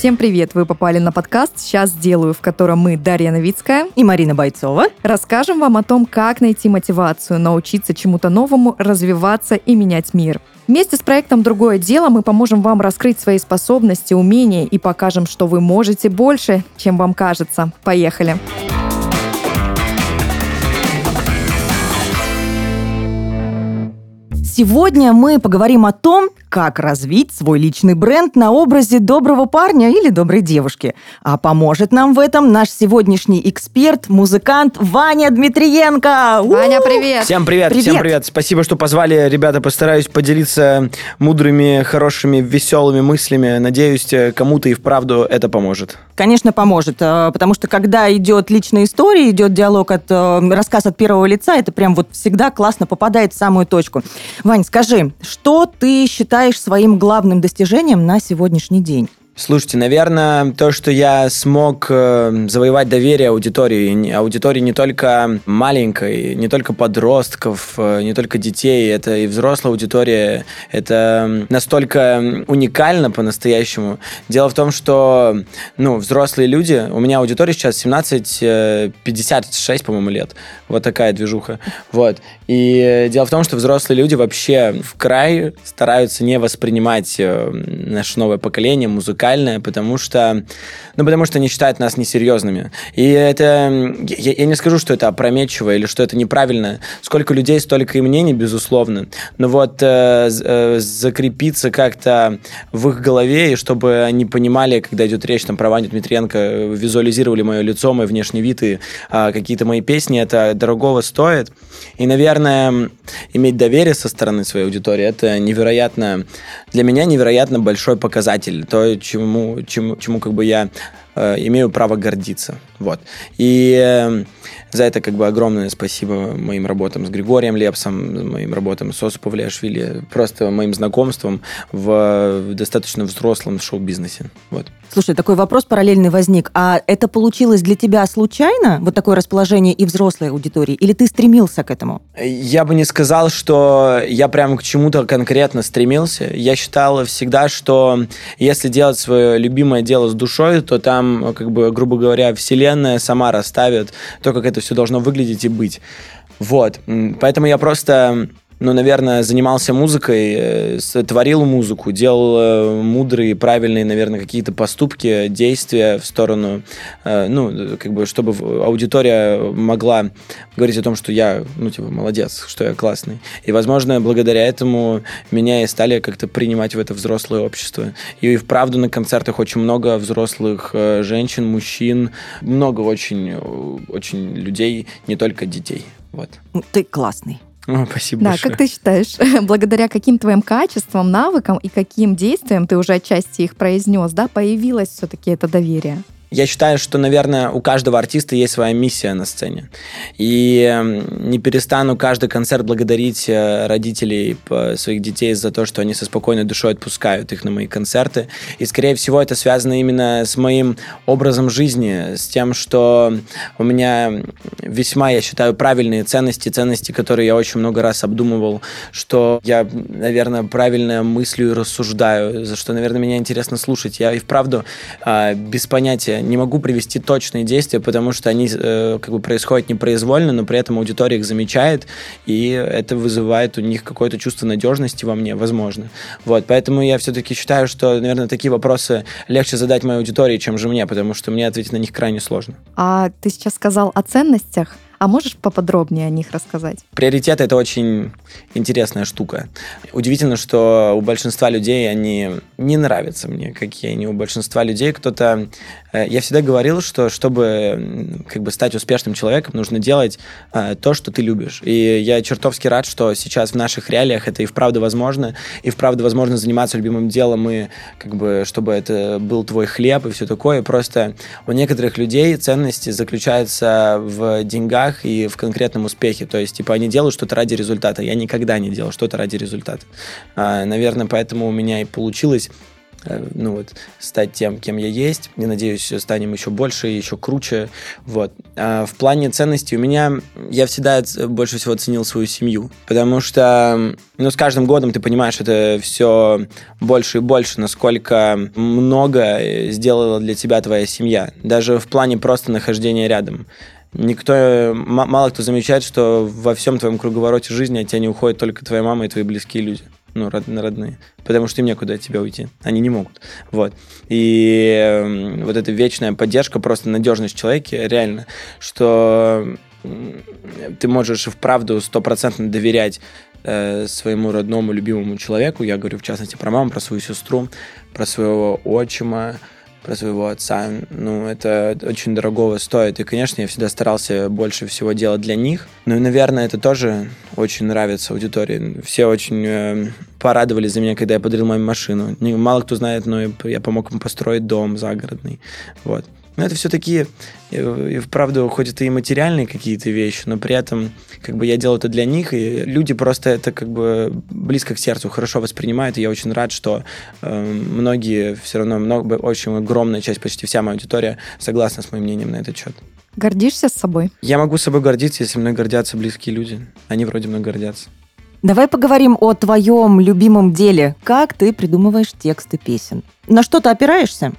Всем привет! Вы попали на подкаст «Сейчас сделаю», в котором мы, Дарья Новицкая и Марина Бойцова, расскажем вам о том, как найти мотивацию, научиться чему-то новому, развиваться и менять мир. Вместе с проектом «Другое дело» мы поможем вам раскрыть свои способности, умения и покажем, что вы можете больше, чем вам кажется. Поехали! Поехали! Сегодня мы поговорим о том, как развить свой личный бренд на образе доброго парня или доброй девушки. А поможет нам в этом наш сегодняшний эксперт, музыкант Ваня Дмитриенко. Ваня, привет! Всем привет, привет, всем привет. Спасибо, что позвали, ребята. Постараюсь поделиться мудрыми, хорошими, веселыми мыслями. Надеюсь, кому-то и вправду это поможет. Конечно, поможет, э, потому что когда идет личная история, идет диалог от э, рассказ от первого лица, это прям вот всегда классно попадает в самую точку. Вань, скажи, что ты считаешь своим главным достижением на сегодняшний день? Слушайте, наверное, то, что я смог э, завоевать доверие аудитории, аудитории не только маленькой, не только подростков, э, не только детей, это и взрослая аудитория, это настолько уникально по-настоящему. Дело в том, что, ну, взрослые люди, у меня аудитория сейчас 17-56, э, по-моему, лет, вот такая движуха, вот. И дело в том, что взрослые люди вообще в край стараются не воспринимать наше новое поколение, музыкальное, радикальное, потому что, ну, потому что они считают нас несерьезными. И это, я, я не скажу, что это опрометчиво или что это неправильно. Сколько людей, столько и мнений, безусловно. Но вот э, э, закрепиться как-то в их голове, и чтобы они понимали, когда идет речь там, про Ваню Дмитриенко, визуализировали мое лицо, мой внешний вид и э, какие-то мои песни, это дорогого стоит. И, наверное, иметь доверие со стороны своей аудитории, это невероятно, для меня невероятно большой показатель. То, чему, чему, чему как бы я э, имею право гордиться. Вот. И э, за это как бы огромное спасибо моим работам с Григорием Лепсом, моим работам с Осу Павлиашвили, просто моим знакомством в, в достаточно взрослом шоу-бизнесе. Вот. Слушай, такой вопрос параллельный возник. А это получилось для тебя случайно, вот такое расположение и взрослой аудитории, или ты стремился к этому? Я бы не сказал, что я прям к чему-то конкретно стремился. Я считал всегда, что если делать свое любимое дело с душой, то там, как бы, грубо говоря, вселенная сама расставит то, как это все должно выглядеть и быть. Вот. Поэтому я просто ну, наверное, занимался музыкой, э, творил музыку, делал э, мудрые, правильные, наверное, какие-то поступки, действия в сторону, э, ну, как бы, чтобы аудитория могла говорить о том, что я, ну, типа, молодец, что я классный. И, возможно, благодаря этому меня и стали как-то принимать в это взрослое общество. И вправду на концертах очень много взрослых женщин, мужчин, много очень, очень людей, не только детей. Вот. Ты классный. О, спасибо да, большое. как ты считаешь, благодаря каким твоим качествам, навыкам и каким действиям, ты уже отчасти их произнес, да, появилось все-таки это доверие? Я считаю, что, наверное, у каждого артиста есть своя миссия на сцене. И эм, не перестану каждый концерт благодарить э, родителей своих детей за то, что они со спокойной душой отпускают их на мои концерты. И, скорее всего, это связано именно с моим образом жизни, с тем, что у меня весьма, я считаю, правильные ценности, ценности, которые я очень много раз обдумывал, что я, наверное, правильно мыслю и рассуждаю, за что, наверное, меня интересно слушать. Я и вправду а, без понятия не могу привести точные действия, потому что они э, как бы происходят непроизвольно, но при этом аудитория их замечает, и это вызывает у них какое-то чувство надежности во мне, возможно. Вот, поэтому я все-таки считаю, что, наверное, такие вопросы легче задать моей аудитории, чем же мне, потому что мне ответить на них крайне сложно. А ты сейчас сказал о ценностях. А можешь поподробнее о них рассказать? Приоритет — это очень интересная штука. Удивительно, что у большинства людей они не нравятся мне, какие они у большинства людей. Кто-то... Э, я всегда говорил, что чтобы как бы стать успешным человеком, нужно делать э, то, что ты любишь. И я чертовски рад, что сейчас в наших реалиях это и вправду возможно, и вправду возможно заниматься любимым делом, и как бы, чтобы это был твой хлеб и все такое. Просто у некоторых людей ценности заключаются в деньгах, деньгах и в конкретном успехе. То есть, типа, они делают что-то ради результата. Я никогда не делал что-то ради результата. А, наверное, поэтому у меня и получилось э, ну вот, стать тем, кем я есть. И надеюсь, станем еще больше и еще круче. Вот. А в плане ценностей у меня, я всегда больше всего ценил свою семью, потому что, ну, с каждым годом ты понимаешь, это все больше и больше, насколько много сделала для тебя твоя семья. Даже в плане просто нахождения рядом никто, мало кто замечает, что во всем твоем круговороте жизни от тебя не уходит только твоя мама и твои близкие люди. Ну, родные, потому что им некуда от тебя уйти, они не могут, вот. И э, вот эта вечная поддержка, просто надежность человека, реально, что ты можешь вправду стопроцентно доверять э, своему родному, любимому человеку, я говорю в частности про маму, про свою сестру, про своего отчима, про своего отца. Ну, это очень дорогого стоит. И, конечно, я всегда старался больше всего делать для них. Ну и, наверное, это тоже очень нравится аудитории. Все очень э, порадовались за меня, когда я подарил маме машину. Мало кто знает, но я помог им построить дом загородный. Вот. Но это все такие, и вправду, хоть это и материальные какие-то вещи, но при этом как бы я делал это для них, и люди просто это как бы близко к сердцу хорошо воспринимают, и я очень рад, что э, многие все равно, много, очень огромная часть, почти вся моя аудитория согласна с моим мнением на этот счет. Гордишься с собой? Я могу с собой гордиться, если мной гордятся близкие люди. Они вроде мной гордятся. Давай поговорим о твоем любимом деле. Как ты придумываешь тексты песен? На что ты опираешься?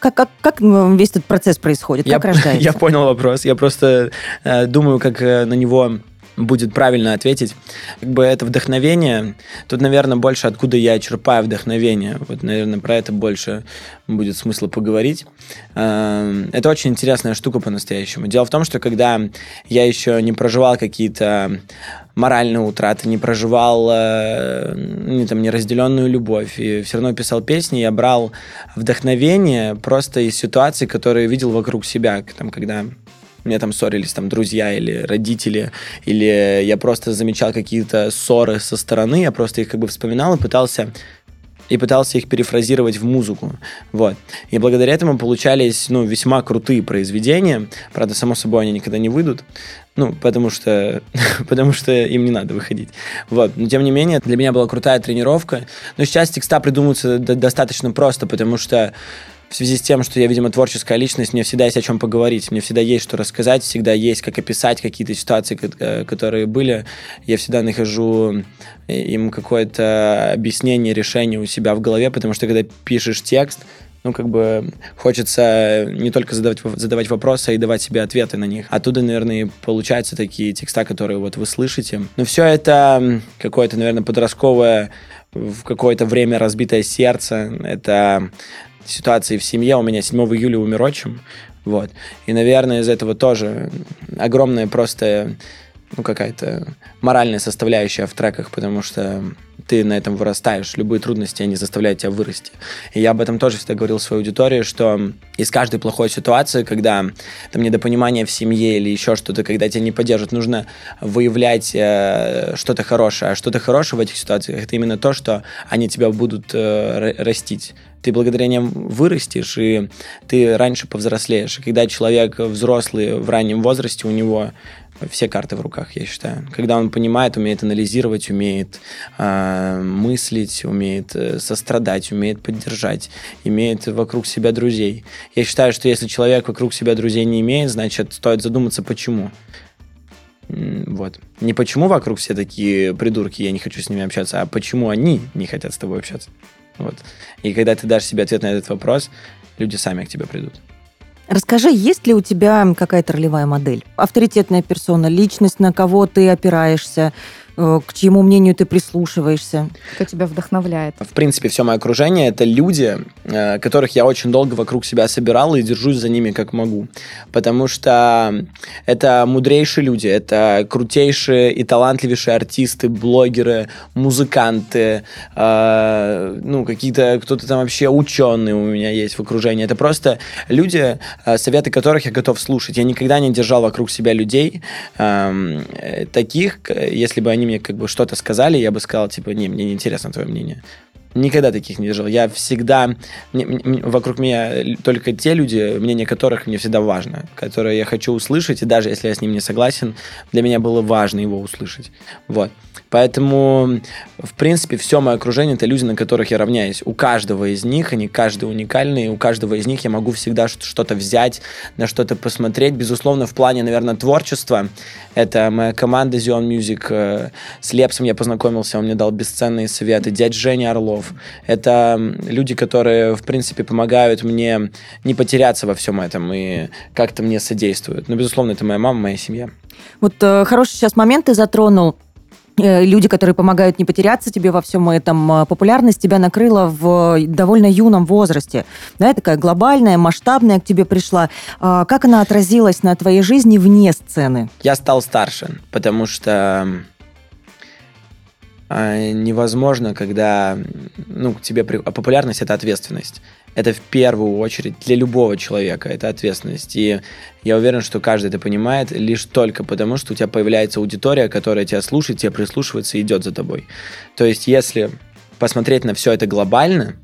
Как, как, как весь этот процесс происходит? Как я, рождается? Я понял вопрос. Я просто э, думаю, как э, на него будет правильно ответить. Как бы это вдохновение. Тут, наверное, больше откуда я черпаю вдохновение. Вот, наверное, про это больше будет смысла поговорить. Эм, это очень интересная штука по-настоящему. Дело в том, что когда я еще не проживал какие-то моральные утраты, не проживал э, не, там, неразделенную любовь, и все равно писал песни, я брал вдохновение просто из ситуаций, которые видел вокруг себя, там, когда мне там ссорились там друзья или родители, или я просто замечал какие-то ссоры со стороны, я просто их как бы вспоминал и пытался и пытался их перефразировать в музыку. Вот. И благодаря этому получались, ну, весьма крутые произведения. Правда, само собой, они никогда не выйдут. Ну, потому что, потому что им не надо выходить. Вот. Но, тем не менее, для меня была крутая тренировка. Но сейчас текста придумываются достаточно просто, потому что в связи с тем, что я, видимо, творческая личность, мне всегда есть о чем поговорить, мне всегда есть что рассказать, всегда есть как описать какие-то ситуации, э, которые были. Я всегда нахожу э, им какое-то объяснение, решение у себя в голове, потому что когда пишешь текст, ну, как бы хочется не только задавать, задавать вопросы, а и давать себе ответы на них. Оттуда, наверное, и получаются такие текста, которые вот вы слышите. Но все это какое-то, наверное, подростковое в какое-то время разбитое сердце. Это ситуации в семье. У меня 7 июля умер отчим. Вот. И, наверное, из этого тоже огромная просто ну, какая-то моральная составляющая в треках, потому что ты на этом вырастаешь. Любые трудности, они заставляют тебя вырасти. И я об этом тоже всегда говорил своей аудитории, что из каждой плохой ситуации, когда там недопонимание в семье или еще что-то, когда тебя не поддержат, нужно выявлять э, что-то хорошее. А что-то хорошее в этих ситуациях, это именно то, что они тебя будут э, растить ты благодаря ним вырастешь, и ты раньше повзрослеешь. И когда человек взрослый в раннем возрасте, у него все карты в руках, я считаю. Когда он понимает, умеет анализировать, умеет э, мыслить, умеет э, сострадать, умеет поддержать, имеет вокруг себя друзей. Я считаю, что если человек вокруг себя друзей не имеет, значит, стоит задуматься, почему. Вот. Не почему вокруг все такие придурки, я не хочу с ними общаться, а почему они не хотят с тобой общаться. Вот. И когда ты дашь себе ответ на этот вопрос, люди сами к тебе придут. Расскажи, есть ли у тебя какая-то ролевая модель? Авторитетная персона, личность, на кого ты опираешься, к чьему мнению ты прислушиваешься? Кто тебя вдохновляет? В принципе, все мое окружение — это люди, э, которых я очень долго вокруг себя собирал и держусь за ними как могу. Потому что это мудрейшие люди, это крутейшие и талантливейшие артисты, блогеры, музыканты, э, ну, какие-то, кто-то там вообще ученые у меня есть в окружении. Это просто люди, советы которых я готов слушать. Я никогда не держал вокруг себя людей эм, таких, если бы они как бы что-то сказали, я бы сказал, типа, не, мне не интересно твое мнение. Никогда таких не держал. Я всегда... Вокруг меня только те люди, мнение которых мне всегда важно, которые я хочу услышать, и даже если я с ним не согласен, для меня было важно его услышать. Вот. Поэтому, в принципе, все мое окружение – это люди, на которых я равняюсь. У каждого из них, они каждый уникальный, у каждого из них я могу всегда что-то взять, на что-то посмотреть. Безусловно, в плане, наверное, творчества, это моя команда Zion Music. Э, с Лепсом я познакомился, он мне дал бесценные советы. Дядь Женя Орлов. Это люди, которые, в принципе, помогают мне не потеряться во всем этом и как-то мне содействуют. Но, безусловно, это моя мама, моя семья. Вот э, хороший сейчас момент ты затронул э, люди, которые помогают не потеряться тебе во всем этом. Э, популярность тебя накрыла в довольно юном возрасте. Да, такая глобальная, масштабная к тебе пришла. А как она отразилась на твоей жизни вне сцены? Я стал старше, потому что невозможно, когда ну, тебе... А популярность — это ответственность. Это в первую очередь для любого человека это ответственность. И я уверен, что каждый это понимает лишь только потому, что у тебя появляется аудитория, которая тебя слушает, тебя прислушивается и идет за тобой. То есть, если посмотреть на все это глобально,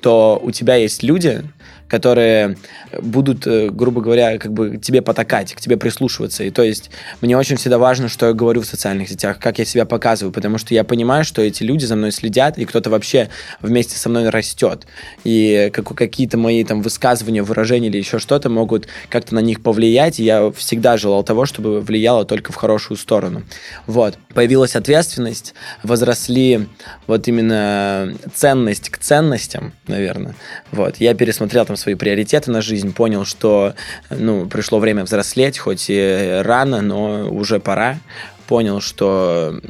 то у тебя есть люди, которые будут, э, грубо говоря, как бы тебе потакать, к тебе прислушиваться. И то есть мне очень всегда важно, что я говорю в социальных сетях, как я себя показываю, потому что я понимаю, что эти люди за мной следят, и кто-то вообще вместе со мной растет. И как, какие-то мои там высказывания, выражения или еще что-то могут как-то на них повлиять, и я всегда желал того, чтобы влияло только в хорошую сторону. Вот. Появилась ответственность, возросли вот именно ценность к ценностям, наверное. Вот. Я пересмотрел там свои приоритеты на жизнь, понял, что ну, пришло время взрослеть, хоть и рано, но уже пора. Понял, что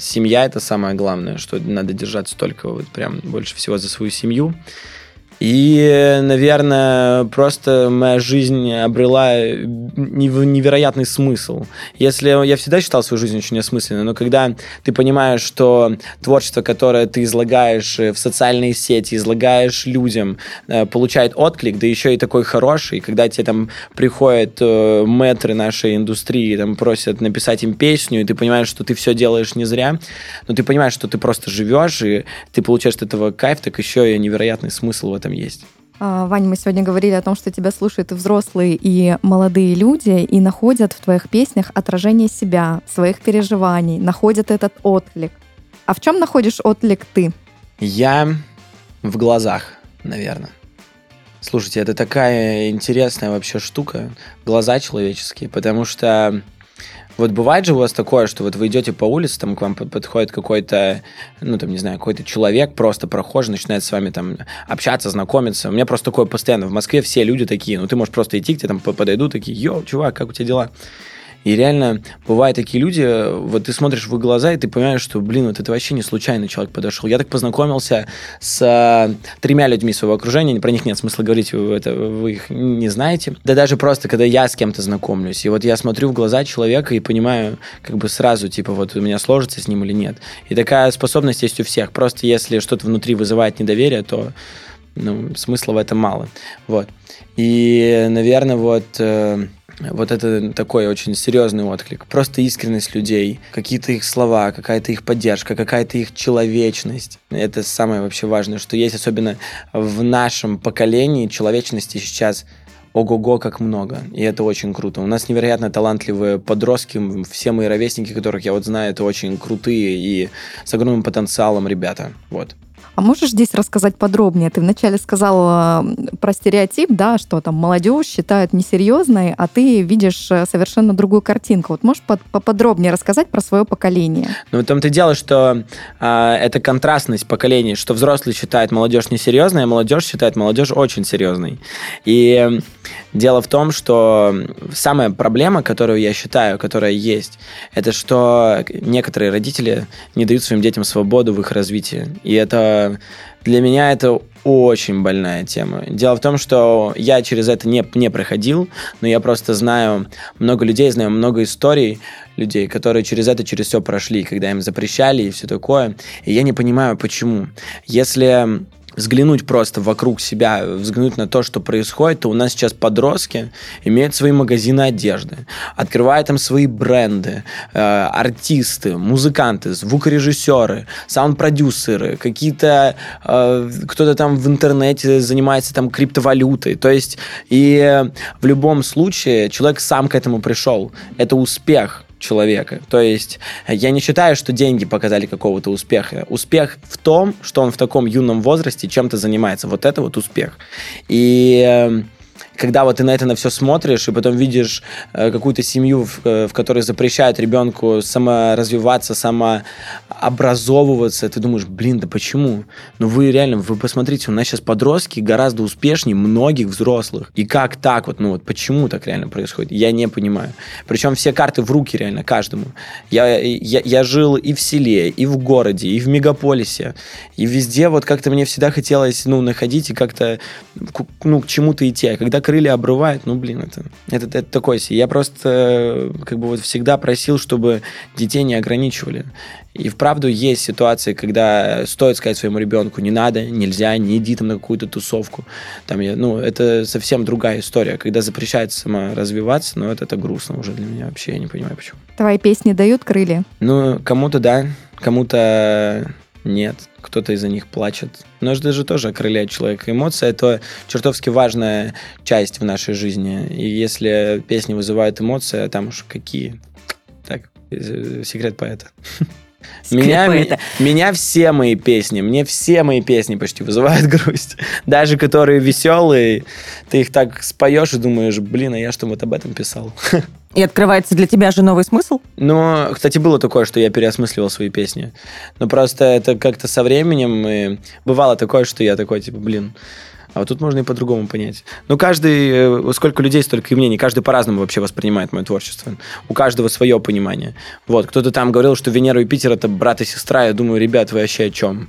семья это самое главное, что надо держаться только вот прям больше всего за свою семью. И, наверное, просто моя жизнь обрела невероятный смысл. Если я всегда считал свою жизнь очень осмысленной, но когда ты понимаешь, что творчество, которое ты излагаешь в социальные сети, излагаешь людям, э, получает отклик, да еще и такой хороший, когда тебе там приходят э, мэтры нашей индустрии, там просят написать им песню, и ты понимаешь, что ты все делаешь не зря, но ты понимаешь, что ты просто живешь, и ты получаешь от этого кайф, так еще и невероятный смысл в этом этом есть. А, Ваня, мы сегодня говорили о том, что тебя слушают и взрослые, и молодые люди, и находят в твоих песнях отражение себя, своих переживаний, находят этот отклик. А в чем находишь отклик ты? Я в глазах, наверное. Слушайте, это такая интересная вообще штука, глаза человеческие, потому что вот бывает же у вас такое, что вот вы идете по улице, там к вам подходит какой-то, ну, там, не знаю, какой-то человек, просто прохожий, начинает с вами там общаться, знакомиться. У меня просто такое постоянно. В Москве все люди такие, ну, ты можешь просто идти, к тебе там подойдут, такие, йоу, чувак, как у тебя дела? И реально бывают такие люди, вот ты смотришь в их глаза, и ты понимаешь, что, блин, вот это вообще не случайный человек подошел. Я так познакомился с э, тремя людьми своего окружения, про них нет смысла говорить, вы, это, вы их не знаете. Да даже просто, когда я с кем-то знакомлюсь, и вот я смотрю в глаза человека и понимаю как бы сразу, типа, вот у меня сложится с ним или нет. И такая способность есть у всех. Просто если что-то внутри вызывает недоверие, то ну, смысла в этом мало. Вот. И, наверное, вот... Вот это такой очень серьезный отклик. Просто искренность людей, какие-то их слова, какая-то их поддержка, какая-то их человечность. Это самое вообще важное, что есть, особенно в нашем поколении человечности сейчас ого-го, как много. И это очень круто. У нас невероятно талантливые подростки, все мои ровесники, которых я вот знаю, это очень крутые и с огромным потенциалом ребята. Вот. А можешь здесь рассказать подробнее? Ты вначале сказала про стереотип, да, что там молодежь считают несерьезной, а ты видишь э, совершенно другую картинку. Вот можешь поподробнее рассказать про свое поколение? Ну, в том-то дело, что э, это контрастность поколений, что взрослые считают молодежь несерьезной, а молодежь считает молодежь очень серьезной. И дело в том, что самая проблема, которую я считаю, которая есть, это что некоторые родители не дают своим детям свободу в их развитии. И это для меня это очень больная тема. Дело в том, что я через это не, не проходил, но я просто знаю много людей, знаю много историй людей, которые через это, через все прошли, когда им запрещали и все такое. И я не понимаю, почему. Если взглянуть просто вокруг себя, взглянуть на то, что происходит, то у нас сейчас подростки имеют свои магазины одежды, открывают там свои бренды, э, артисты, музыканты, звукорежиссеры, саунд-продюсеры, какие-то, э, кто-то там в интернете занимается там криптовалютой. То есть и в любом случае человек сам к этому пришел. Это успех человека. То есть я не считаю, что деньги показали какого-то успеха. Успех в том, что он в таком юном возрасте чем-то занимается. Вот это вот успех. И эм, когда вот ты на это на все смотришь, и потом видишь э, какую-то семью, в, э, в которой запрещают ребенку саморазвиваться, самообразовываться, ты думаешь, блин, да почему? Ну вы реально, вы посмотрите, у нас сейчас подростки гораздо успешнее многих взрослых. И как так вот, ну вот почему так реально происходит? Я не понимаю. Причем все карты в руки реально каждому. Я, я, я жил и в селе, и в городе, и в мегаполисе, и везде вот как-то мне всегда хотелось, ну, находить и как-то, ну, к чему-то идти. А когда крылья обрывает, ну, блин, это, это, это такое себе. Я просто как бы вот всегда просил, чтобы детей не ограничивали. И вправду есть ситуации, когда стоит сказать своему ребенку, не надо, нельзя, не иди там на какую-то тусовку. Там, я, ну, это совсем другая история. Когда запрещается саморазвиваться, ну, это, это грустно уже для меня вообще, я не понимаю, почему. Твои песни дают крылья? Ну, кому-то да, кому-то нет, кто-то из-за них плачет. Но это же тоже окрыляет человека. Эмоция — это чертовски важная часть в нашей жизни. И если песни вызывают эмоции, а там уж какие. Так, э, секрет поэта. Меня, меня, меня все мои песни, мне все мои песни почти вызывают грусть. Даже которые веселые, ты их так споешь и думаешь, блин, а я что вот об этом писал. И открывается для тебя же новый смысл? Ну, кстати, было такое, что я переосмысливал свои песни. Но просто это как-то со временем и бывало такое, что я такой, типа, блин, а вот тут можно и по-другому понять. Ну, каждый, э, сколько людей, столько и мнений. Каждый по-разному вообще воспринимает мое творчество. У каждого свое понимание. Вот, кто-то там говорил, что Венера и Юпитер это брат и сестра. Я думаю, ребят, вы вообще о чем?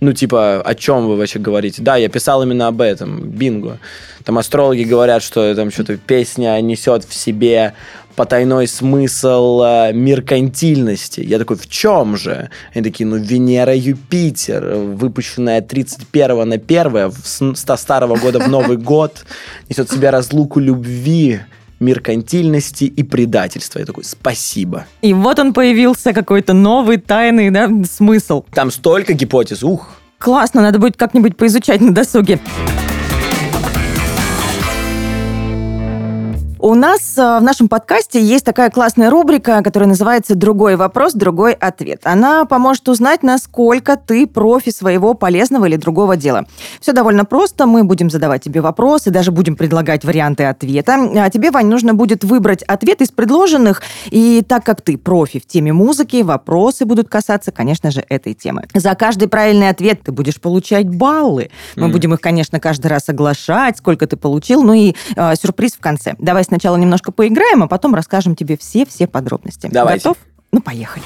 Ну, типа, о чем вы вообще говорите? Да, я писал именно об этом, бинго. Там астрологи говорят, что там что-то песня несет в себе потайной смысл э, меркантильности. Я такой, в чем же? Они такие, ну, Венера, Юпитер, выпущенная 31 на 1 с старого года в Новый год, несет в себе разлуку любви, меркантильности и предательства. Я такой, спасибо. И вот он появился, какой-то новый тайный да, смысл. Там столько гипотез, ух. Классно, надо будет как-нибудь поизучать на досуге. У нас э, в нашем подкасте есть такая классная рубрика, которая называется «Другой вопрос, другой ответ». Она поможет узнать, насколько ты профи своего полезного или другого дела. Все довольно просто. Мы будем задавать тебе вопросы, даже будем предлагать варианты ответа. А тебе, Вань, нужно будет выбрать ответ из предложенных. И так как ты профи в теме музыки, вопросы будут касаться, конечно же, этой темы. За каждый правильный ответ ты будешь получать баллы. Мы mm. будем их, конечно, каждый раз оглашать, сколько ты получил. Ну и э, сюрприз в конце. Давай сначала немножко поиграем, а потом расскажем тебе все-все подробности. Давайте. Готов? Ну, поехали.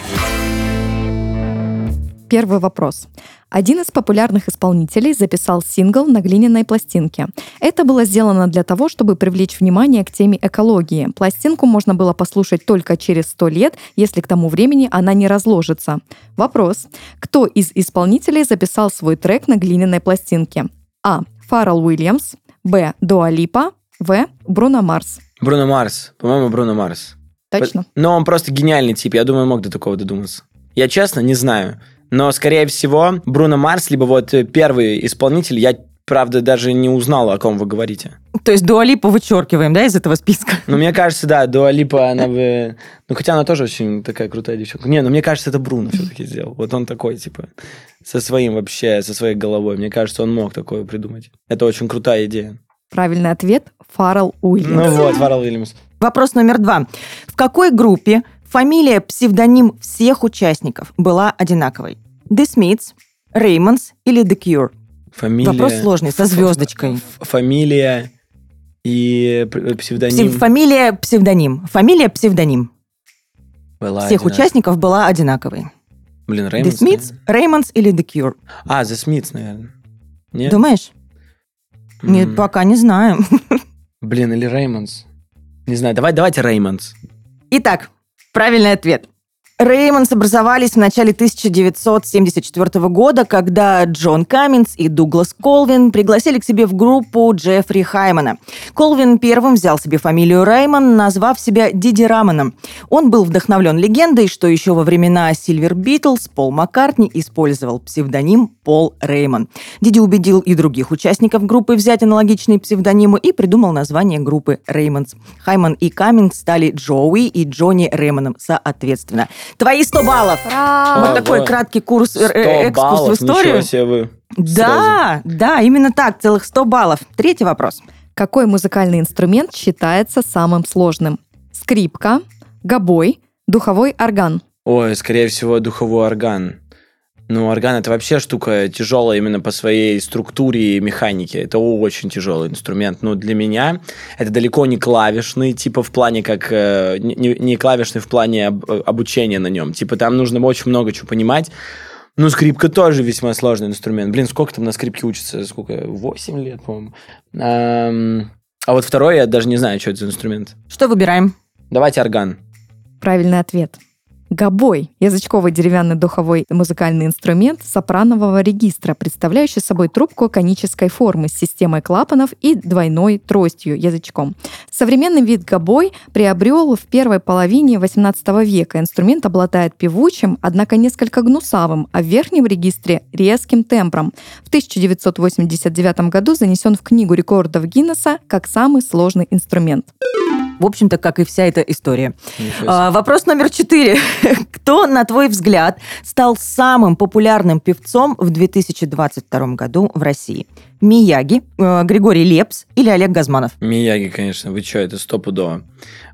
Первый вопрос. Один из популярных исполнителей записал сингл на глиняной пластинке. Это было сделано для того, чтобы привлечь внимание к теме экологии. Пластинку можно было послушать только через сто лет, если к тому времени она не разложится. Вопрос. Кто из исполнителей записал свой трек на глиняной пластинке? А. Фаррелл Уильямс. Б. Дуалипа. В. Бруно Марс. Бруно Марс. По-моему, Бруно Марс. Точно? Но он просто гениальный тип. Я думаю, мог до такого додуматься. Я честно не знаю. Но, скорее всего, Бруно Марс, либо вот первый исполнитель, я правда, даже не узнал, о ком вы говорите. То есть Дуалипа вычеркиваем, да, из этого списка? Ну, мне кажется, да, Дуалипа, она бы... Ну, хотя она тоже очень такая крутая девчонка. Не, ну, мне кажется, это Бруно все-таки сделал. Вот он такой, типа, со своим вообще, со своей головой. Мне кажется, он мог такое придумать. Это очень крутая идея. Правильный ответ – Фаррелл Уильямс. Ну вот, Фаррелл Уильямс. Вопрос номер два. В какой группе фамилия, псевдоним всех участников была одинаковой? The Smiths, Реймонс или The Cure? Фамилия... Вопрос сложный, со звездочкой. Фамилия и псевдоним... Фамилия, псевдоним. Фамилия, псевдоним. Была Всех участников была одинаковой. Блин, Ramones? The Smiths, Ramones или The Cure? А, The Smiths, наверное. Нет? Думаешь? Mm. Нет, пока не знаю. Блин, или Реймонс. Не знаю, давай, давайте Реймонс. Итак, правильный ответ. Реймонс образовались в начале 1974 года, когда Джон Каминс и Дуглас Колвин пригласили к себе в группу Джеффри Хаймана. Колвин первым взял себе фамилию Раймон, назвав себя Диди Рамоном. Он был вдохновлен легендой, что еще во времена Silver Beatles Пол Маккартни использовал псевдоним Пол Реймон. Диди убедил и других участников группы взять аналогичные псевдонимы и придумал название группы Реймонс. Хайман и Каминс стали Джоуи и Джонни Реймоном соответственно. Твои 100 баллов. Браво! Вот такой краткий курс, э, 100 э, экскурс баллов, в историю. Ничего себе вы. Да, да, именно так, целых 100 баллов. Третий вопрос. Какой музыкальный инструмент считается самым сложным? Скрипка, гобой, духовой орган. Ой, скорее всего, духовой орган. Ну, орган это вообще штука тяжелая именно по своей структуре и механике. Это очень тяжелый инструмент. Но для меня это далеко не клавишный, типа в плане как... э, Не, не клавишный в плане об- обучения на нем. Типа там нужно очень много чего понимать. Ну, скрипка тоже весьма сложный инструмент. Блин, сколько там на скрипке учится? Сколько? 8 лет, по-моему. Ам, А вот второй я даже не знаю, что это за инструмент. Что выбираем? Давайте орган. Правильный ответ. Гобой – язычковый деревянный духовой музыкальный инструмент сопранового регистра, представляющий собой трубку конической формы с системой клапанов и двойной тростью, язычком. Современный вид гобой приобрел в первой половине XVIII века. Инструмент обладает певучим, однако несколько гнусавым, а в верхнем регистре – резким тембром. В 1989 году занесен в Книгу рекордов Гиннесса как самый сложный инструмент. В общем-то, как и вся эта история. А, вопрос номер четыре. Кто, на твой взгляд, стал самым популярным певцом в 2022 году в России? Мияги, э, Григорий Лепс или Олег Газманов? Мияги, конечно, вы что, это стопудово.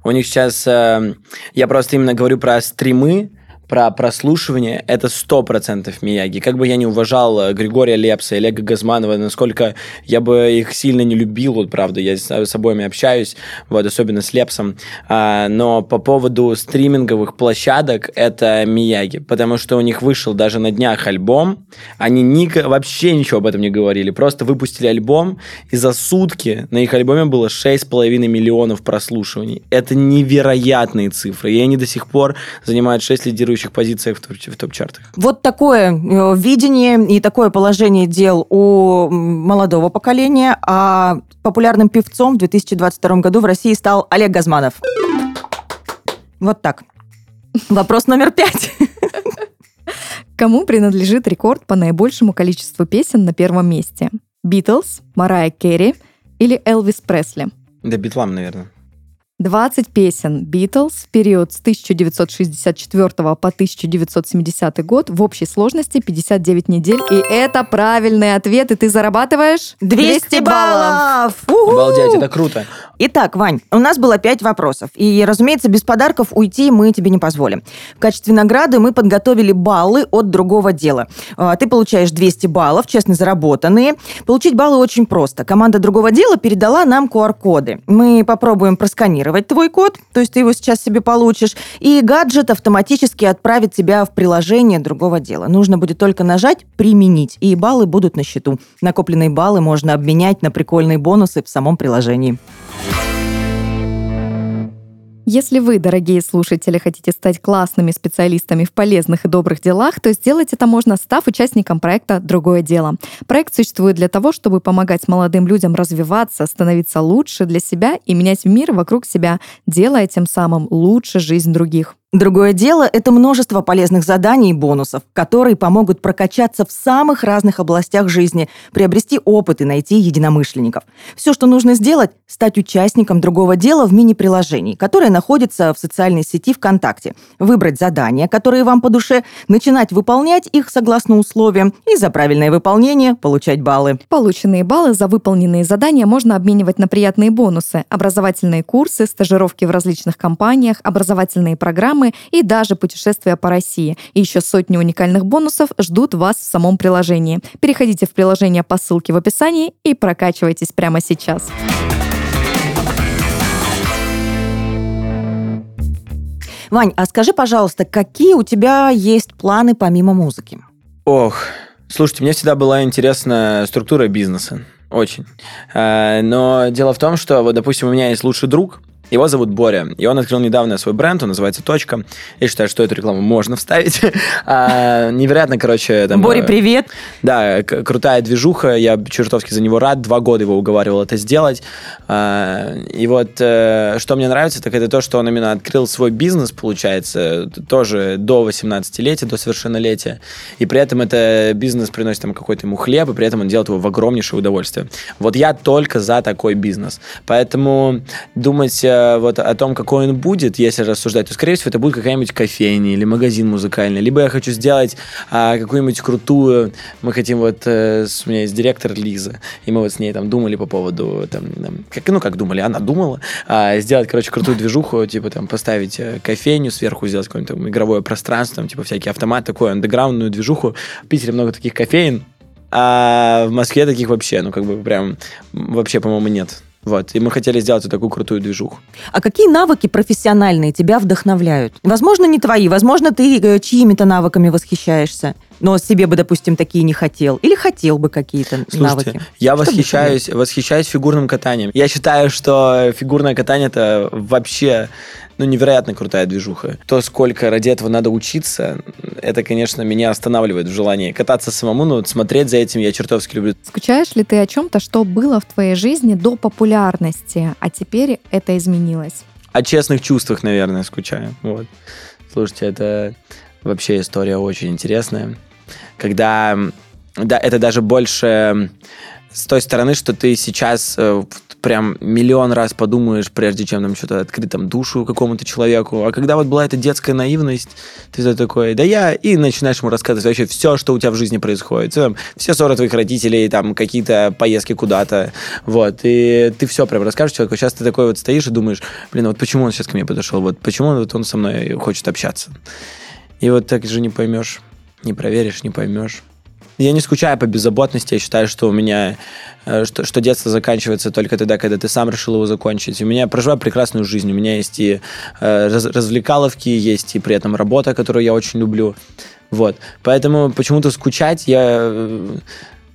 У них сейчас, э, я просто именно говорю про стримы, про прослушивание, это сто процентов Мияги. Как бы я не уважал э, Григория Лепса и Олега Газманова, насколько я бы их сильно не любил, вот правда, я с, с обоими общаюсь, вот, особенно с Лепсом, А, но по поводу стриминговых площадок это Мияги, потому что у них вышел даже на днях альбом, они ник- вообще ничего об этом не говорили, просто выпустили альбом, и за сутки на их альбоме было 6,5 миллионов прослушиваний. Это невероятные цифры, и они до сих пор занимают 6 лидирующих в, топ- в топ-чартах. Вот такое э, видение и такое положение дел у молодого поколения, а популярным певцом в 2022 году в России стал Олег Газманов. Вот так. Вопрос номер пять. Кому принадлежит рекорд по наибольшему количеству песен на первом месте? Битлз, Марайя Керри или Элвис Пресли? Да, битлам, наверное. 20 песен Битлз в период с 1964 по 1970 год в общей сложности 59 недель. И это правильный ответ, и ты зарабатываешь 200 баллов! Уху! Обалдеть, это круто. Итак, Вань, у нас было пять вопросов. И, разумеется, без подарков уйти мы тебе не позволим. В качестве награды мы подготовили баллы от другого дела. А, Ты получаешь 200 баллов, честно заработанные. Получить баллы очень просто. Команда другого дела передала нам QR-коды. Мы попробуем просканировать твой код, то есть ты его сейчас себе получишь, и гаджет автоматически отправит тебя в приложение другого дела. Нужно будет только нажать «Применить», и баллы будут на счету. Накопленные баллы можно обменять на прикольные бонусы в самом приложении. Если вы, дорогие слушатели, хотите стать классными специалистами в полезных и добрых делах, то сделать это можно, став участником проекта «Другое дело». Проект существует для того, чтобы помогать молодым людям развиваться, становиться лучше для себя и менять мир вокруг себя, делая тем самым лучше жизнь других. Другое дело – это множество полезных заданий и бонусов, которые помогут прокачаться в самых разных областях жизни, приобрести опыт и найти единомышленников. Все, что нужно сделать – стать участником другого дела в мини-приложении, которое находится в социальной сети ВКонтакте, выбрать задания, которые вам по душе, начинать выполнять их согласно условиям и за правильное выполнение получать баллы. Полученные баллы за выполненные задания можно обменивать на приятные бонусы, образовательные курсы, стажировки в различных компаниях, образовательные программы и даже путешествия по России. И еще сотни уникальных бонусов ждут вас в самом приложении. Переходите в приложение по ссылке в описании и прокачивайтесь прямо сейчас. Вань, а скажи, пожалуйста, какие у тебя есть планы помимо музыки? Ох, слушайте, мне всегда была интересна структура бизнеса. Очень. Э, Но дело в том, что, вот, допустим, у меня есть лучший друг, Его зовут Боря, и он открыл недавно свой бренд, он называется «Точка». Я считаю, что эту рекламу можно вставить. а, невероятно, короче... Там, Боря, э, привет! Да, крутая движуха, я чертовски за него рад, два года его уговаривал это сделать. А, и вот э, что мне нравится, так это то, что он именно открыл свой бизнес, получается, тоже до 18-летия, до совершеннолетия, и при этом это бизнес приносит ему какой-то ему хлеб, и при этом он делает его в огромнейшее удовольствие. Вот я только за такой бизнес. Поэтому думать э, вот о том, какой он будет, если рассуждать, то, скорее всего, это будет какая-нибудь кофейня или магазин музыкальный. Либо я хочу сделать а, какую-нибудь крутую... Мы хотим вот... А, у меня есть директор Лиза, и мы вот с ней там думали по поводу... Там, там, как, ну, как думали, она думала. А, сделать, короче, крутую движуху, типа там поставить э, кофейню сверху, сделать какое-нибудь там игровое пространство, там, типа всякий автомат, такую андеграундную движуху. В Питере много таких кофеин, а в Москве таких вообще, ну, как бы прям вообще, по-моему, нет. Вот, и мы хотели сделать вот такую крутую движуху. А какие навыки профессиональные тебя вдохновляют? Возможно, не твои, возможно, ты э, чьими-то навыками восхищаешься, но себе бы, допустим, такие не хотел. Или хотел бы какие-то Слушайте, навыки. я что восхищаюсь, восхищаюсь фигурным катанием. Я считаю, что фигурное катание это вообще ну, невероятно крутая движуха. То, сколько ради этого надо учиться, это, конечно, меня останавливает в желании кататься самому, но смотреть за этим я чертовски люблю. Скучаешь ли ты о чем-то, что было в твоей жизни до популярности, а теперь это изменилось? О честных чувствах, наверное, скучаю. Вот. Слушайте, это вообще история очень интересная. Когда да, это даже больше с той стороны, что ты сейчас э, прям миллион раз подумаешь, прежде чем там что-то открыть там душу какому-то человеку. А когда вот была эта детская наивность, ты такой, да я, и начинаешь ему рассказывать вообще все, что у тебя в жизни происходит. Там, все ссоры твоих родителей, там какие-то поездки куда-то, вот. И ты все прям расскажешь человеку. Сейчас ты такой вот стоишь и думаешь, блин, вот почему он сейчас ко мне подошел, вот почему вот он со мной хочет общаться. И вот так же не поймешь, не проверишь, не поймешь. Я не скучаю по беззаботности. Я считаю, что у меня э, что, что детство заканчивается только тогда, когда ты сам решил его закончить. У меня проживаю прекрасную жизнь. У меня есть и э, раз, развлекаловки, есть и при этом работа, которую я очень люблю. Вот. Поэтому почему-то скучать я... Э,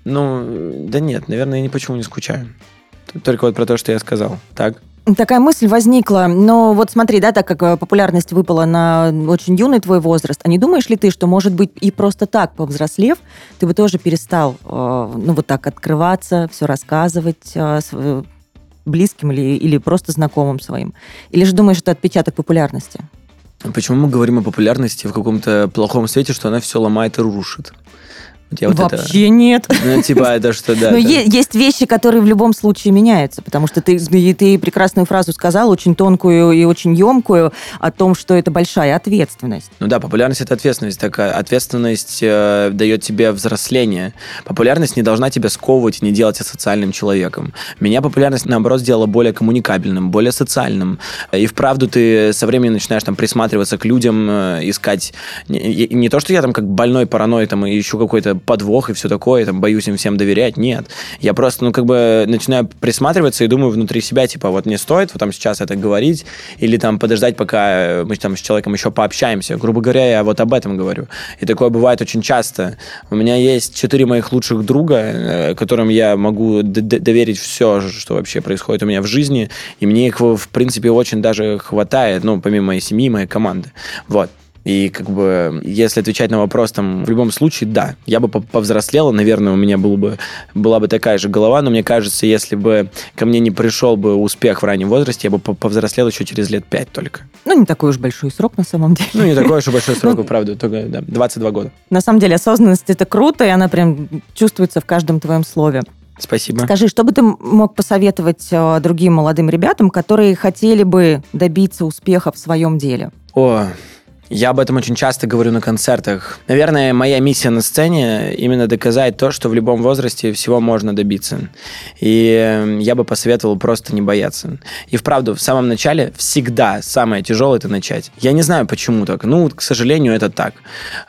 ну, да нет, наверное, я ни почему не скучаю. Только вот про то, что я сказал. Так? Такая мысль возникла, но вот смотри, да, так как э, популярность выпала на очень юный твой возраст, а не думаешь ли ты, что, может быть, и просто так, повзрослев, ты бы тоже перестал, э, ну, вот так открываться, все рассказывать э, близким или, или просто знакомым своим? Или же думаешь, это отпечаток популярности? Почему мы говорим о популярности в каком-то плохом свете, что она все ломает и рушит? Вот Вообще это... нет. Ну, типа, это что, да. Но это... есть вещи, которые в любом случае меняются, потому что ты, ты прекрасную фразу сказал, очень тонкую и очень емкую, о том, что это большая ответственность. Ну да, популярность – это ответственность. Такая ответственность э, дает тебе взросление. Популярность не должна тебя сковывать и не делать социальным человеком. Меня популярность, наоборот, сделала более коммуникабельным, более социальным. И вправду ты со временем начинаешь там присматриваться к людям, э, искать... Не, не то, что я там как больной паранойй там ищу какой-то подвох и все такое, там, боюсь им всем доверять. Нет. Я просто, ну, как бы начинаю присматриваться и думаю внутри себя, типа, вот не стоит вот там сейчас это говорить или там подождать, пока мы там с человеком еще пообщаемся. Грубо говоря, я вот об этом говорю. И такое бывает очень часто. У меня есть четыре моих лучших друга, э, которым я могу доверить все, что вообще происходит у меня в жизни, и мне их, в принципе, очень даже хватает, ну, помимо моей семьи, моей команды. Вот. И как бы, если отвечать на вопрос, там, в любом случае, да, я бы повзрослела, наверное, у меня был бы, была бы такая же голова, но мне кажется, если бы ко мне не пришел бы успех в раннем возрасте, я бы повзрослел еще через лет пять только. Ну, не такой уж большой срок на самом деле. Ну, не такой уж большой срок, ну, правда, только да, 22 года. На самом деле, осознанность это круто, и она прям чувствуется в каждом твоем слове. Спасибо. Скажи, что бы ты мог посоветовать э, другим молодым ребятам, которые хотели бы добиться успеха в своем деле? О, я об этом очень часто говорю на концертах. Наверное, моя миссия на сцене именно доказать то, что в любом возрасте всего можно добиться. И эм, я бы посоветовал просто не бояться. И вправду, в самом начале всегда самое тяжелое это начать. Я не знаю, почему так. Ну, к сожалению, это так.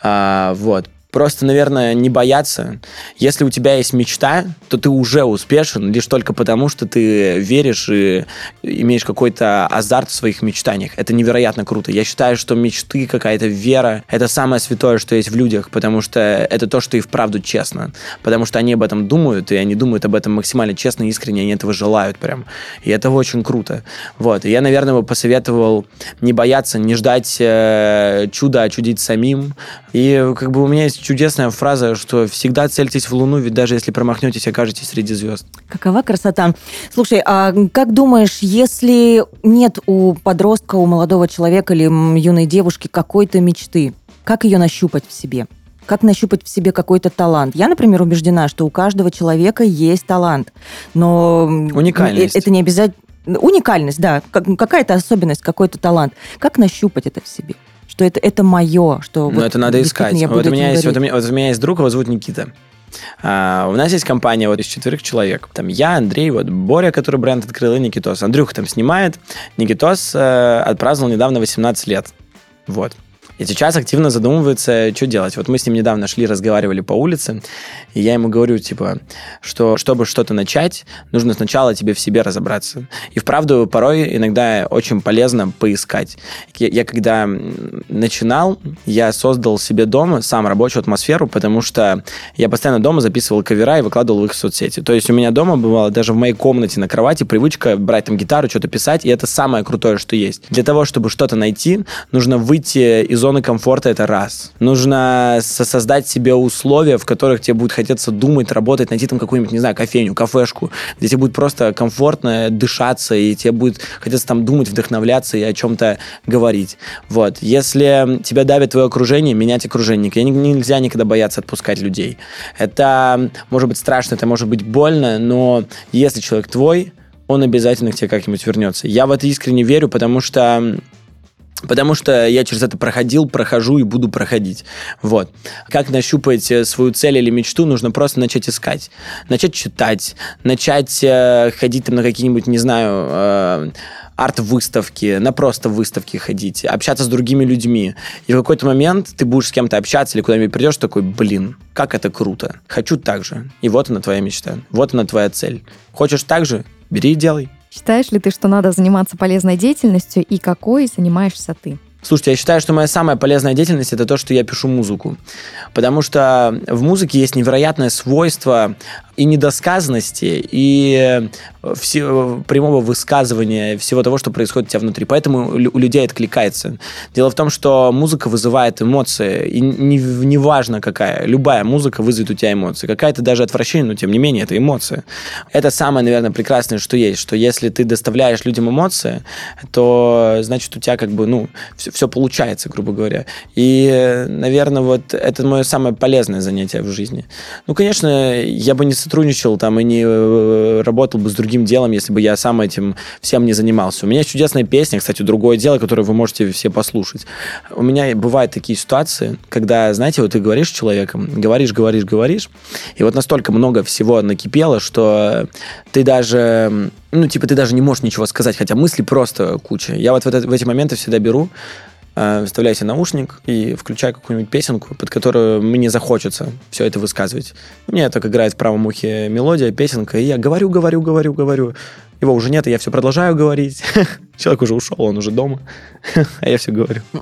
А, вот. Просто, наверное, не бояться. Если у тебя есть мечта, то ты уже успешен лишь только потому, что ты веришь и имеешь какой-то азарт в своих мечтаниях. Это невероятно круто. Я считаю, что мечты, какая-то вера, это самое святое, что есть в людях, потому что это то, что и вправду честно. Потому что они об этом думают, и они думают об этом максимально честно искренне, они этого желают прям. И это очень круто. Вот. И я, наверное, бы посоветовал не бояться, не ждать э, чуда, а чудить самим. И как бы у меня есть чудесная фраза, что всегда цельтесь в Луну, ведь даже если промахнетесь, окажетесь среди звезд. Какова красота. Слушай, а как думаешь, если нет у подростка, у молодого человека или юной девушки какой-то мечты, как ее нащупать в себе? как нащупать в себе какой-то талант. Я, например, убеждена, что у каждого человека есть талант, но уникальность. это не обязательно уникальность, да, какая-то особенность, какой-то талант. Как нащупать это в себе? Что это, это мое, что... Ну, вот это надо искать. Вот у, меня есть, вот, у меня, вот у меня есть друг, его зовут Никита. А, у нас есть компания вот из четверых человек. Там я, Андрей, вот Боря, который бренд открыл, и Никитос. Андрюха там снимает. Никитос э, отпраздновал недавно 18 лет. Вот. И сейчас активно задумывается, что делать. Вот мы с ним недавно шли, разговаривали по улице, и я ему говорю, типа, что чтобы что-то начать, нужно сначала тебе в себе разобраться. И вправду порой иногда очень полезно поискать. Я, я когда начинал, я создал себе дома сам рабочую атмосферу, потому что я постоянно дома записывал кавера и выкладывал их в соцсети. То есть у меня дома бывало даже в моей комнате на кровати привычка брать там гитару, что-то писать, и это самое крутое, что есть. Для того, чтобы что-то найти, нужно выйти из зоны комфорта это раз. Нужно создать себе условия, в которых тебе будет хотеться думать, работать, найти там какую-нибудь, не знаю, кофейню, кафешку, где тебе будет просто комфортно дышаться, и тебе будет хотеться там думать, вдохновляться и о чем-то говорить. Вот. Если тебя давит твое окружение, менять окружение. Нельзя никогда бояться отпускать людей. Это может быть страшно, это может быть больно, но если человек твой, он обязательно к тебе как-нибудь вернется. Я в это искренне верю, потому что Потому что я через это проходил, прохожу и буду проходить. Вот. Как нащупать э, свою цель или мечту, нужно просто начать искать. Начать читать, начать э, ходить там на какие-нибудь, не знаю, э, арт-выставки, на просто выставки ходить, общаться с другими людьми. И в какой-то момент ты будешь с кем-то общаться или куда-нибудь придешь, такой, блин, как это круто. Хочу так же. И вот она твоя мечта. Вот она твоя цель. Хочешь так же? Бери и делай. Считаешь ли ты, что надо заниматься полезной деятельностью и какой занимаешься ты? Слушайте, я считаю, что моя самая полезная деятельность это то, что я пишу музыку. Потому что в музыке есть невероятное свойство и недосказанности, и э, все, прямого высказывания всего того, что происходит у тебя внутри. Поэтому у людей откликается. Дело в том, что музыка вызывает эмоции, и неважно не, не какая, любая музыка вызовет у тебя эмоции. Какая-то даже отвращение, но тем не менее это эмоции. Это самое, наверное, прекрасное, что есть, что если ты доставляешь людям эмоции, то значит у тебя как бы, ну, все, все получается, грубо говоря. И, наверное, вот это мое самое полезное занятие в жизни. Ну, конечно, я бы не сотрудничал там и не э, работал бы с другим делом, если бы я сам этим всем не занимался. У меня есть чудесная песня, кстати, другое дело, которое вы можете все послушать. У меня бывают такие ситуации, когда, знаете, вот ты говоришь с человеком, говоришь, говоришь, говоришь, и вот настолько много всего накипело, что ты даже ну, типа, ты даже не можешь ничего сказать, хотя мысли просто куча. Я вот в, это, в эти моменты всегда беру, э, вставляю себе наушник и включаю какую-нибудь песенку, под которую мне захочется все это высказывать. У меня так играет в правом ухе мелодия, песенка, и я говорю, говорю, говорю, говорю. Его уже нет, и я все продолжаю говорить. Человек уже ушел, он уже дома, а я все говорю.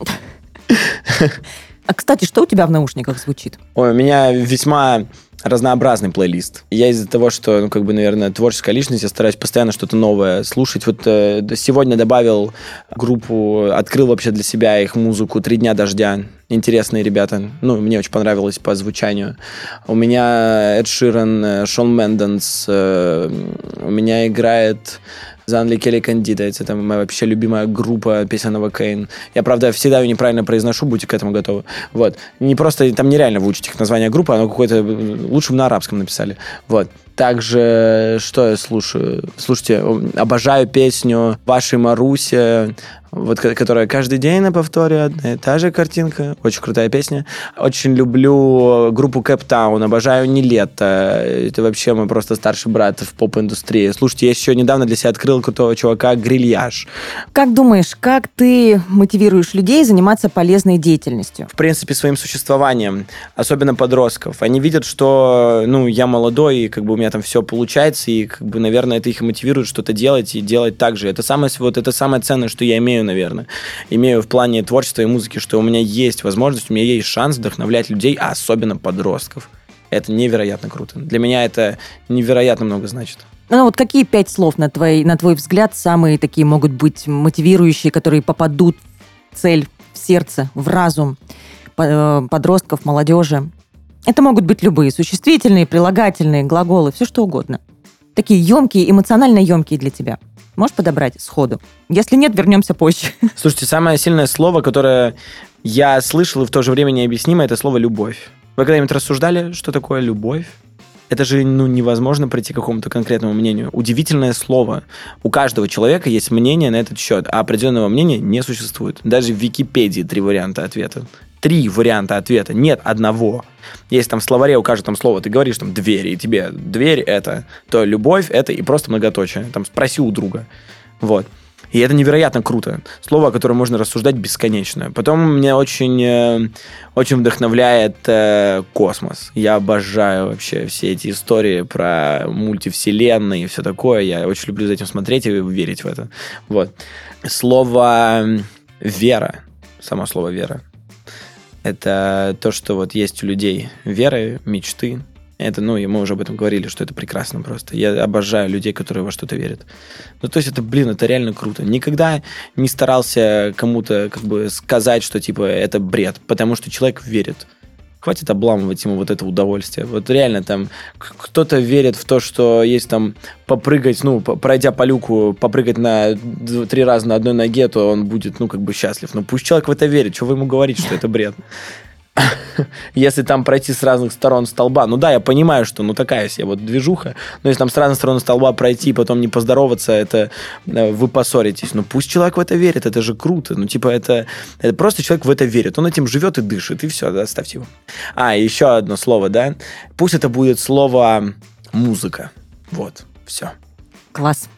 А, кстати, что у тебя в наушниках звучит? Ой, у меня весьма разнообразный плейлист. Я из-за того, что, ну, как бы, наверное, творческая личность, я стараюсь постоянно что-то новое слушать. Вот э, сегодня добавил группу, открыл вообще для себя их музыку «Три дня дождя». Интересные ребята. Ну, мне очень понравилось по звучанию. У меня Эд Ширен, э, Шон Мэнденс. Э, у меня играет Занли Келли Кандида. Это моя вообще любимая группа песенного Кейн. Я, правда, всегда ее неправильно произношу, будьте к этому готовы. Вот. Не просто, там нереально выучить их название группы, оно какое-то... Лучше бы на арабском написали. Вот. Также, что я слушаю? Слушайте, обожаю песню «Вашей Маруся», вот, которая каждый день на повторе одна и та же картинка. Очень крутая песня. Очень люблю группу Кэптаун, обожаю не лето. Это вообще мой просто старший брат в поп-индустрии. Слушайте, я еще недавно для себя открыл крутого чувака Грильяж. Как думаешь, как ты мотивируешь людей заниматься полезной деятельностью? В принципе, своим существованием, особенно подростков. Они видят, что, ну, я молодой, и как бы у меня там все получается, и, как бы, наверное, это их мотивирует что-то делать и делать так же. Это самое, вот, это самое ценное, что я имею наверное. Имею в плане творчества и музыки, что у меня есть возможность, у меня есть шанс вдохновлять людей, а особенно подростков. Это невероятно круто. Для меня это невероятно много значит. Ну вот какие пять слов, на твой, на твой взгляд, самые такие могут быть мотивирующие, которые попадут в цель, в сердце, в разум э, подростков, молодежи? Это могут быть любые существительные, прилагательные, глаголы, все что угодно. Такие емкие, эмоционально емкие для тебя. Можешь подобрать сходу? Если нет, вернемся позже. Слушайте, самое сильное слово, которое я слышал и в то же время необъяснимо, это слово «любовь». Вы когда-нибудь рассуждали, что такое любовь? Это же ну, невозможно прийти к какому-то конкретному мнению. Удивительное слово. У каждого человека есть мнение на этот счет, а определенного мнения не существует. Даже в Википедии три варианта ответа три варианта ответа, нет одного. Есть там в словаре укажет там слово, ты говоришь там двери, и тебе дверь это, то любовь это и просто многоточие. Там спроси у друга. Вот. И это невероятно круто. Слово, о котором можно рассуждать бесконечно. Потом меня очень, э, очень вдохновляет э, космос. Я обожаю вообще все эти истории про мультивселенные и все такое. Я очень люблю за этим смотреть и верить в это. Вот. Слово вера. Само слово вера. Это то, что вот есть у людей веры, мечты. Это, ну, и мы уже об этом говорили, что это прекрасно просто. Я обожаю людей, которые во что-то верят. Ну, то есть это, блин, это реально круто. Никогда не старался кому-то как бы сказать, что, типа, это бред, потому что человек верит хватит обламывать ему вот это удовольствие. Вот реально там кто-то верит в то, что есть там попрыгать, ну, пройдя по люку, попрыгать на три раза на одной ноге, то он будет, ну, как бы счастлив. Но пусть человек в это верит, что вы ему говорите, что это бред. если там пройти с разных сторон столба, ну да, я понимаю, что ну такая себе вот движуха, но если там с разных сторон столба пройти и потом не поздороваться, это э, вы поссоритесь. Ну пусть человек в это верит, это же круто. Ну типа это, это просто человек в это верит, он этим живет и дышит, и все, да, ставьте его. А, еще одно слово, да, пусть это будет слово музыка. Вот, все. Класс.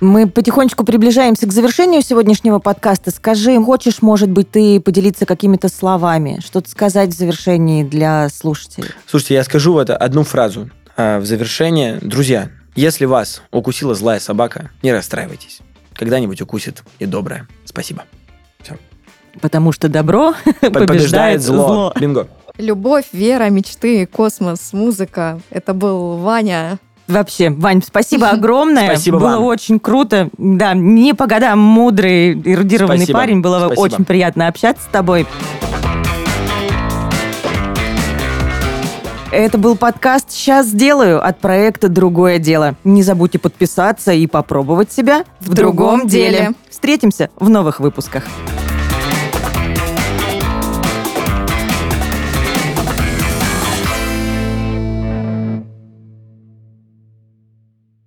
Мы потихонечку приближаемся к завершению сегодняшнего подкаста. Скажи, хочешь, может быть, ты поделиться какими-то словами, что-то сказать в завершении для слушателей? Слушайте, я скажу вот одну фразу а, в завершение. Друзья, если вас укусила злая собака, не расстраивайтесь. Когда-нибудь укусит и доброе. Спасибо. Все. Потому что добро побеждает, побеждает зло. зло. Бинго. Любовь, вера, мечты, космос, музыка. Это был Ваня. Вообще, Вань, спасибо огромное. Спасибо Было вам. очень круто. Да, не по годам мудрый, эрудированный спасибо. парень. Было спасибо. очень приятно общаться с тобой. Это был подкаст «Сейчас сделаю» от проекта «Другое дело». Не забудьте подписаться и попробовать себя в, в другом, другом деле. деле. Встретимся в новых выпусках.